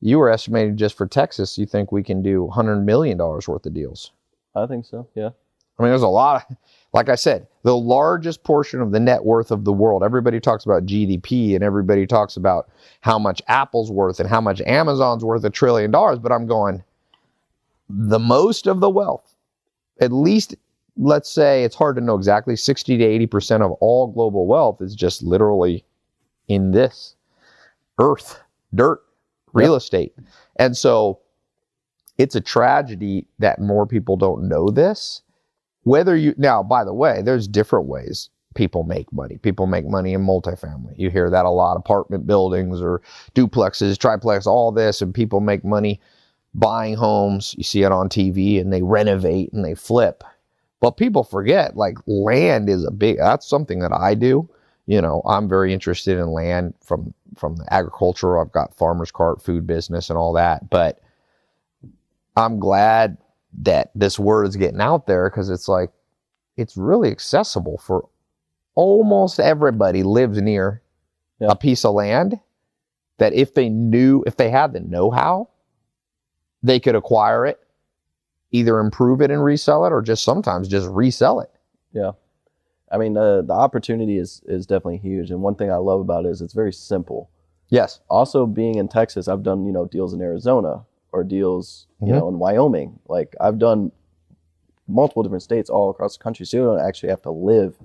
You were estimating just for Texas, you think we can do hundred million dollars worth of deals. I think so. Yeah. I mean, there's a lot. Of, like I said, the largest portion of the net worth of the world. Everybody talks about GDP and everybody talks about how much Apple's worth and how much Amazon's worth a trillion dollars. But I'm going, the most of the wealth, at least, let's say it's hard to know exactly, 60 to 80% of all global wealth is just literally in this earth, dirt, real estate. And so it's a tragedy that more people don't know this. Whether you now, by the way, there's different ways people make money. People make money in multifamily. You hear that a lot apartment buildings or duplexes, triplex, all this, and people make money buying homes. You see it on TV and they renovate and they flip. But people forget like land is a big that's something that I do. You know, I'm very interested in land from from the agriculture. I've got farmers cart, food business and all that. But I'm glad that this word is getting out there because it's like it's really accessible for almost everybody lives near Yeah. a piece of land that if they knew if they had the know-how they could acquire it either improve it and resell it or just sometimes just resell it I mean, uh, the opportunity is is definitely huge. And one thing I love about it is it's very simple. yes Also, being in Texas, I've done you know deals in Arizona or deals you Mhm. know in Wyoming. Like I've done multiple different states all across the country, so you don't actually have to live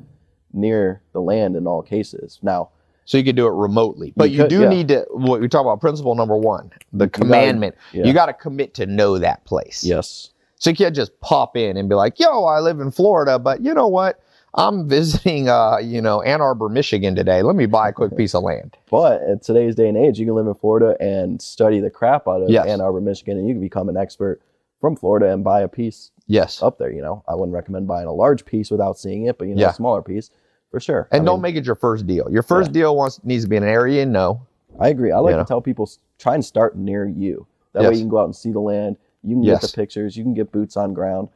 near the land in all cases. Now, so you could do it remotely but You you, do yeah. need to what we talk about principle number one the commandment you got to commit to know that place yes, So you can't just pop in and be like, yo, I live in Florida, but you know what? I'm visiting, uh, you know, Ann Arbor, Michigan today. Let me buy a quick piece of land. but in today's day and age, you can live in Florida and study the crap out of Yes. Ann Arbor, Michigan, and you can become an expert from Florida and buy a piece Yes. up there. You know, I wouldn't recommend buying a large piece without seeing it, but you know, Yeah. a smaller piece for sure. And I don't mean, make it your first deal. Your first deal wants needs to be in an area you know. I agree. I like You know. to tell people try and start near you. That way you can go out and see the land. You can Yes. get the pictures. You can get boots on ground.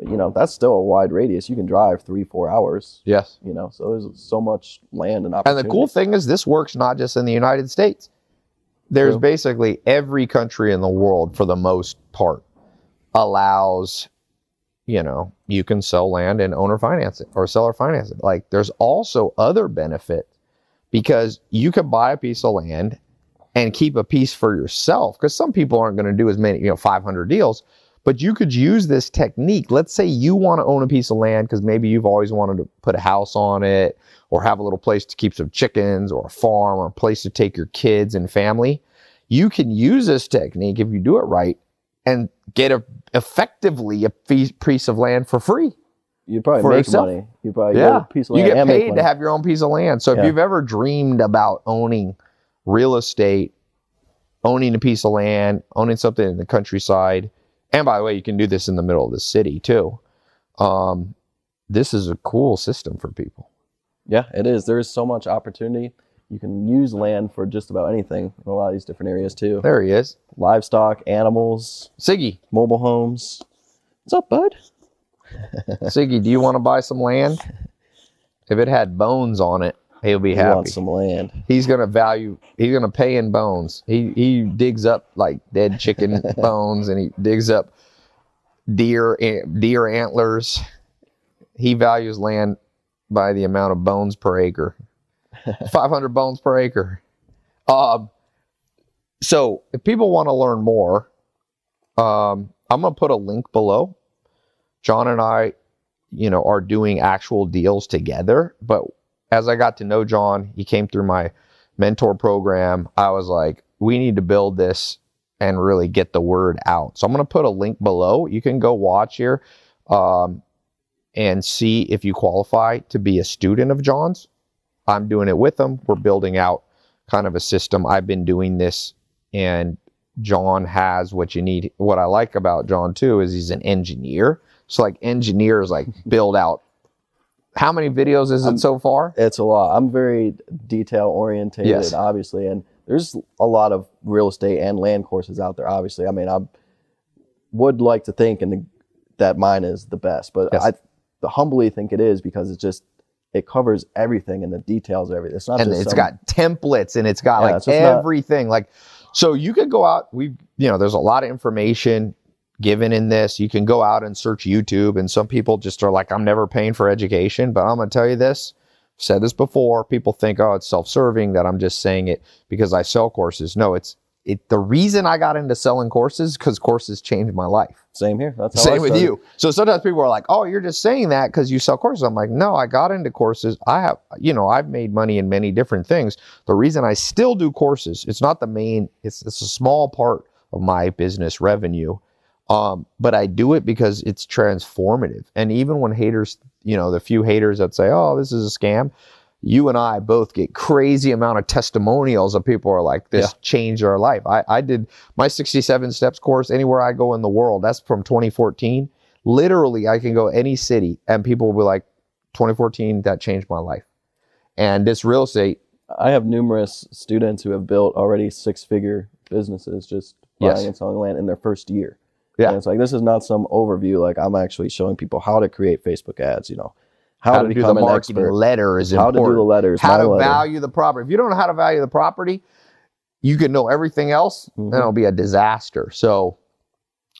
You know that's still a wide radius. You can drive three, four hours. Yes. You know, so there's so much land and opportunity. And the cool thing is, this works not just in the United States. There's True. basically every country in the world, for the most part, allows, you know, you can sell land and owner finance it or seller finance it. Like, there's also other benefit because you can buy a piece of land and keep a piece for yourself. Because some people aren't going to do as many, you know, 500 deals, but you could use this technique. Let's say you want to own a piece of land because maybe you've always wanted to put a house on it or have a little place to keep some chickens or a farm or a place to take your kids and family. You can use this technique if you do it right and get a effectively a piece of land for free. you probably for make yourself. money. You probably Yeah. get a piece of You get paid to have your own piece of land. So if Yeah. you've ever dreamed about owning real estate, owning a piece of land, owning something in the countryside, and by the way, you can do this in the middle of the city too. Um, this is a cool system for people. Yeah, it is. There is so much opportunity. You can use land for just about anything in a lot of these different areas too. There he is, Livestock, animals, Siggy. mobile homes. What's up, bud? Siggy, do you want to buy some land? If it had bones on it, he'll be You happy. some land? he's gonna value he's gonna pay in bones. He he digs up like dead chicken bones and he digs up deer deer antlers. He values land by the amount of bones per acre. 500 bones per acre. Um so if people want to learn more um i'm gonna put a link below. Jon and i you know are doing actual deals together but as I got to know Jon, he came through my mentor program. I was like, we need to build this and really get the word out. So I'm going to put a link below. You can go watch here um, and see if you qualify to be a student of Jon's. I'm doing it with him. We're building out kind of a system. I've been doing this, and Jon has what you need. What I like about Jon too is he's an engineer. So like engineers like build out. How many videos is it I'm- so far? It's a lot. I'm very detail orientated, Yes. obviously, and there's a lot of real estate and land courses out there. Obviously, I mean, I would like to think and that mine is the best, but Yes. I humbly think it is because it's just it covers everything and the details of everything. It's not and just it's some- got templates and it's got Yeah, like it's not- everything like so you could go out we you know there's a lot of information given in this you can go out and search youtube and some people just are like i'm never paying for education but i'm going to tell you this I've said this before people think oh it's self-serving that i'm just saying it because i sell courses no it's it the reason i got into selling courses because courses changed my life same here. That's how I same with you. So sometimes people are like, "Oh, you're just saying that because you sell courses." I'm like, "No, I got into courses. I have, you know, I've made money in many different things. The reason I still do courses, it's not the main. It's it's a small part of my business revenue. Um, but I do it because it's transformative. And even when haters, you know, the few haters that say, "Oh, this is a scam," you and I both get crazy amount of testimonials of people are like, "This Yeah. changed our life." I, I did my 67 steps course anywhere I go in the world. That's from 2014. Literally, I can go any city and people will be like, "2014, that changed my life." And this real estate, I have numerous students who have built already six figure businesses just buying Yes. and selling land in their first year. Yeah. And it's like this is not some overview. Like I'm actually showing people how to create Facebook ads, you know, how, how, to, to do the become an marketing expert, letter is how to do the letters, how to letter. value the property. If you don't know how to value the property, you can know everything else, Mhm. and it'll be a disaster. So,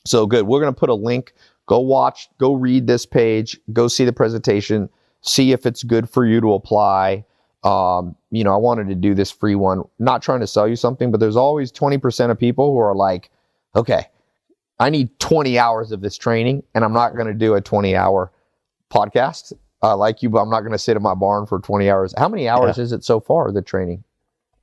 so good. We're gonna put a link. Go watch. Go read this page. Go see the presentation. See if it's good for you to apply. Um, you know, I wanted to do this free one. Not trying to sell you something, but there's always 20% of people who are like, okay, I need 20 hours of this training, and I'm not going to do a 20 hour podcast. I like you, but I'm not going to sit in my barn for 20 hours. How many hours is it so far, the training?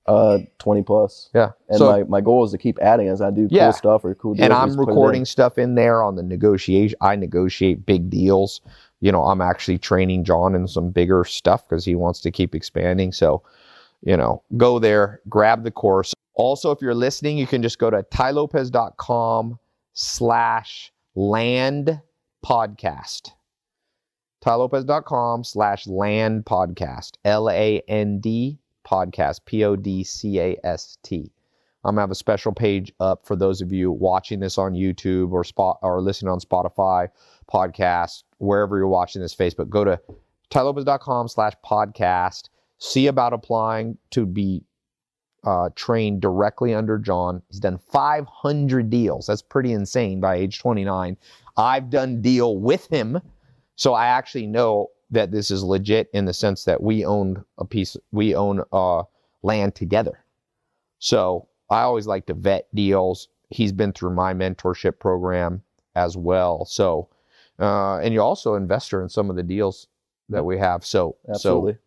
uh, 20 plus. Yeah. And so, my, my goal is to keep adding as I do Yeah. cool stuff or cool deals. and I'm recording stuff in there on the negotiation. I negotiate big deals. You know, I'm actually training Jon in some bigger stuff because he wants to keep expanding. So, you know, go there, grab the course. Also, if you're listening, you can just go to tailopez.com slash land podcast. tailopez.com slash land podcast. L-A-N-D podcast. P-O-D-C-A-S-T. I'm gonna have a special page up for those of you watching this on YouTube or spot or listening on Spotify, podcast, wherever you're watching this, Facebook. Go to tailopez.com slash podcast. See about applying to be uh, trained directly under Jon. He's done 500 deals. That's pretty insane by age 29. I've done deal with him, so I actually know that this is legit in the sense that we owned a piece, we own uh, land together. So I always like to vet deals. He's been through my mentorship program as well. So, uh, and you're also an investor in some of the deals that we have. So, Absolutely. so,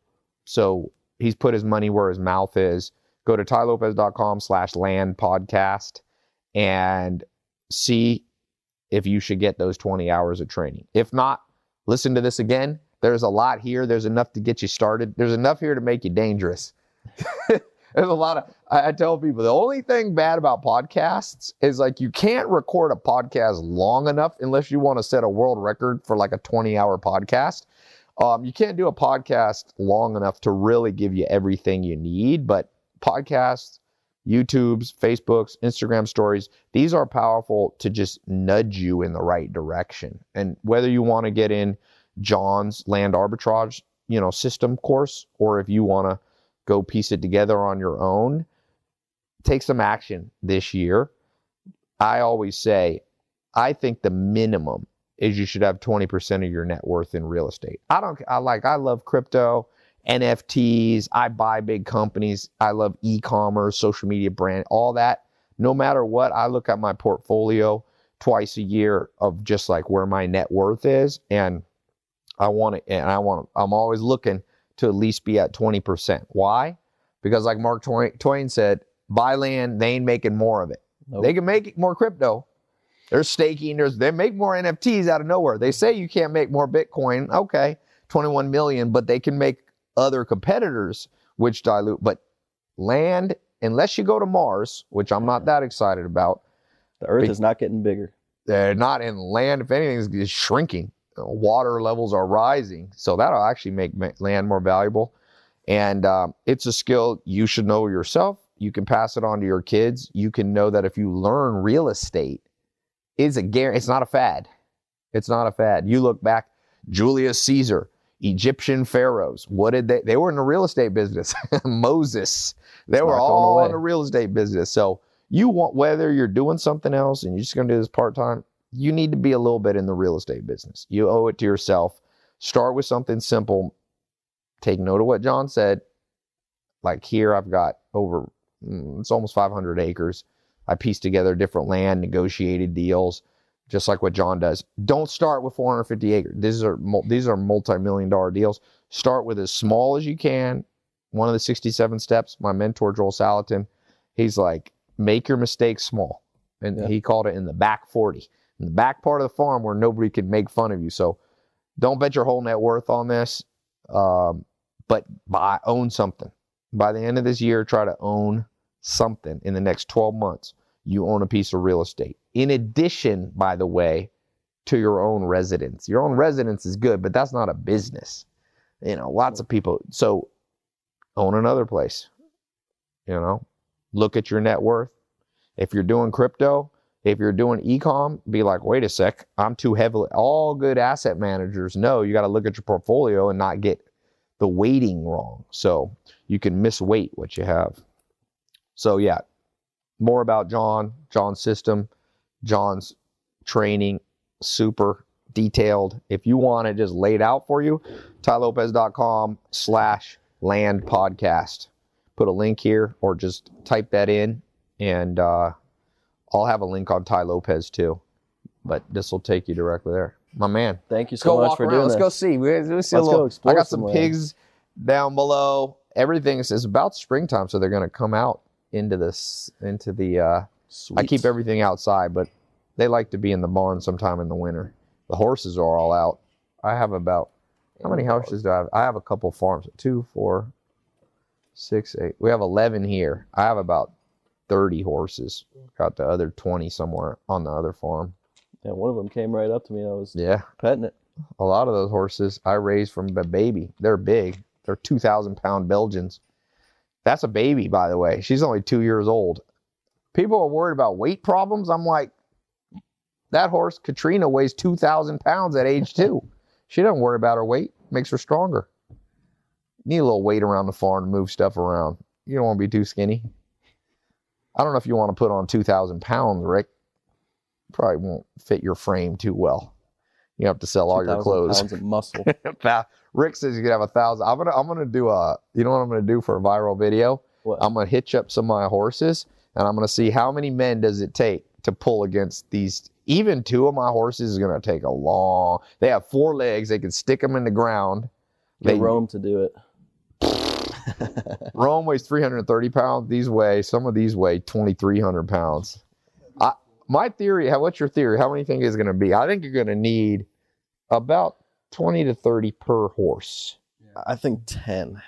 so he's put his money where his mouth is. Go to tailopez.com slash land podcast and see if you should get those 20 hours of training. If not, listen to this again. There's a lot here. There's enough to get you started. There's enough here to make you dangerous. There's a lot of, I, I tell people the only thing bad about podcasts is like you can't record a podcast long enough unless you want to set a world record for like a 20 hour podcast. Um, you can't do a podcast long enough to really give you everything you need, but podcasts, YouTube's, Facebook's, Instagram stories, these are powerful to just nudge you in the right direction. And whether you want to get in Jon's land arbitrage, you know, system course, or if you want to go piece it together on your own, take some action this year. I always say, I think the minimum is you should have 20% of your net worth in real estate. I don't, I like, I love crypto, NFTs, I buy big companies, I love e commerce, social media brand, all that. No matter what, I look at my portfolio twice a year of just like where my net worth is. And I want to, and I want to, I'm always looking to at least be at 20%. Why? Because like Mark Twain, Twain said, buy land, they ain't making more of it. Nope. They can make more crypto. They're staking. There's they make more NFTs out of nowhere. They say you can't make more Bitcoin. Okay, 21 million, but they can make other competitors which dilute. But land, unless you go to Mars, which I'm not that excited about, the earth Big- is not getting bigger. they're not in land. If anything, is shrinking. Water levels are rising, so that'll actually make land more valuable. And um, it's a skill you should know yourself. You can pass it on to your kids. You can know that if you learn real estate, it's a guarantee. It's not a fad. It's not a fad. You look back, Julius Caesar, Egyptian pharaohs. What did they? They were in the real estate business. Moses. They were all in the real estate business. So you want whether you're doing something else and you're just going to do this part time, you need to be a little bit in the real estate business. You owe it to yourself. Start with something simple. Take note of what Jon said. Like here, I've got over, mm, it's almost 500 acres. I pieced together different land, negotiated deals, just like what Jon does. Don't start with 450 acres. These are these are multi-million dollar deals. Start with as small as you can. One of the 67 steps, my mentor Joel Salatin, he's like, make your mistakes small, and Yeah. he called it in the back 40. in the back part of the farm where nobody can make fun of you. So don't bet your whole net worth on this, um, but buy own something. By the end of this year, try to own something in the next 12 months. You own a piece of real estate. In addition, by the way, to your own residence. Your own residence is good, but that's not a business. You know, lots of people. So own another place. You know, look at your net worth. If you're doing crypto, if you're doing ecom, be like, wait a sec, I'm too heavily. All good asset managers know you got to look at your portfolio and not get the weighting wrong. So you can misweight what you have. So yeah, more about Jon, Jon's system, Jon's training, super detailed. If you want it just laid out for you, tailopez.com slash land podcast. Put a link here or just type that in and uh, I'll have a link on Tai Lopez too. But this will take you directly there. My man. Thank you so go much walk for around. doing Let's this. go see. We, we see Let's go explore I got some some land. pigs down below. Everything is, is about springtime, so they're going to come out into this into the. Uh, I keep everything outside, but they like to be in the barn sometime in the winter. The horses are all out. I have about how many horses do I have? I have a couple farms. Two, four, six, eight. We have eleven here. I have about thirty horses. Got the other twenty somewhere on the other farm. Yeah, one of them came right up to me. and I was Yeah, petting it. a lot of those horses I raised from a baby. They're big. They're two thousand pound Belgians. That's a baby, by the way. She's only two years old. People are worried about weight problems. I'm like, that horse Katrina weighs two thousand pounds at age two. she doesn't worry about her weight. Makes her stronger. Need a little weight around the farm to move stuff around. You don't want to be too skinny. I don't know if you want to put on two thousand pounds, Rick. Probably won't fit your frame too well. You have to sell all your 2,000 clothes. Pounds of muscle. Rick says you could have a thousand. I'm gonna I'm gonna do a you know what I'm gonna do for a viral video? What? I'm gonna hitch up some of my horses and I'm gonna see how many men does it take to pull against these even two of my horses is gonna take a long they have four legs, they can stick them in the ground. Get They- Rome to do it. Rome weighs 330 pounds. These weigh some of these weigh 2,300 pounds. I, my theory, how what's your theory? How many think is going to be? I think you're going to need about 20 to 30 per horse. I think 10. 10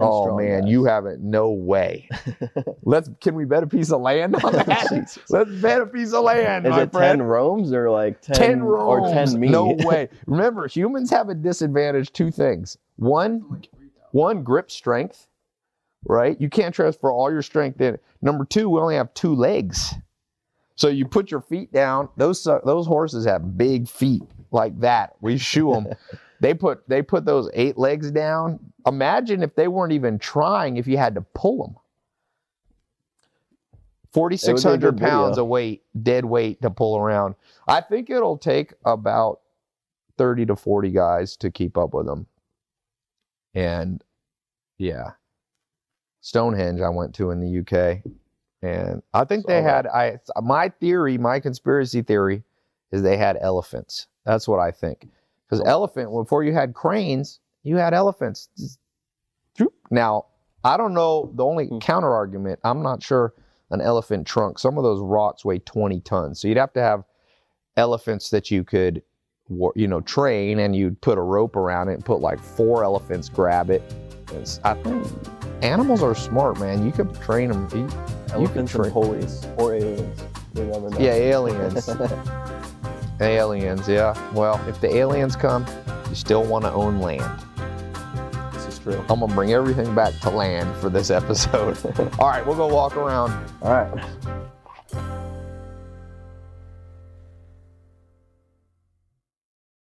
Oh man, guys. you haven't. No way. Let's. Can we bet a piece of land on that? Let's bet a piece of land, Is my it friend. 10 Romes or like 10, 10 or 10 me? No way. Remember, humans have a disadvantage. Two things. One, one grip strength, right? You can't transfer all your strength in. Number two, we only have two legs, so you put your feet down. Those uh, those horses have big feet like that. We shoe them. they put they put those eight legs down. Imagine if they weren't even trying. If you had to pull them. Forty six hundred pounds of weight, dead weight to pull around. I think it'll take about 30 to 40 guys to keep up with them. And yeah. Stonehenge I went to in the UK and I think they had I my theory, my conspiracy theory is they had elephants. That's what I think. Cuz Oh. elephant before you had cranes, you had elephants. Now, I don't know the only Hmm. counter argument, I'm not sure an elephant trunk. Some of those rocks weigh 20 tons. So you'd have to have elephants that you could you know train and you'd put a rope around it and put like four elephants grab it It's- i think animals are smart man you could train them you, Elephants train- and police or aliens. We never know. yeah aliens aliens yeah well if the aliens come you still want to own land this is true. i'm gonna bring everything back to land for this episode all right we'll go walk around All right.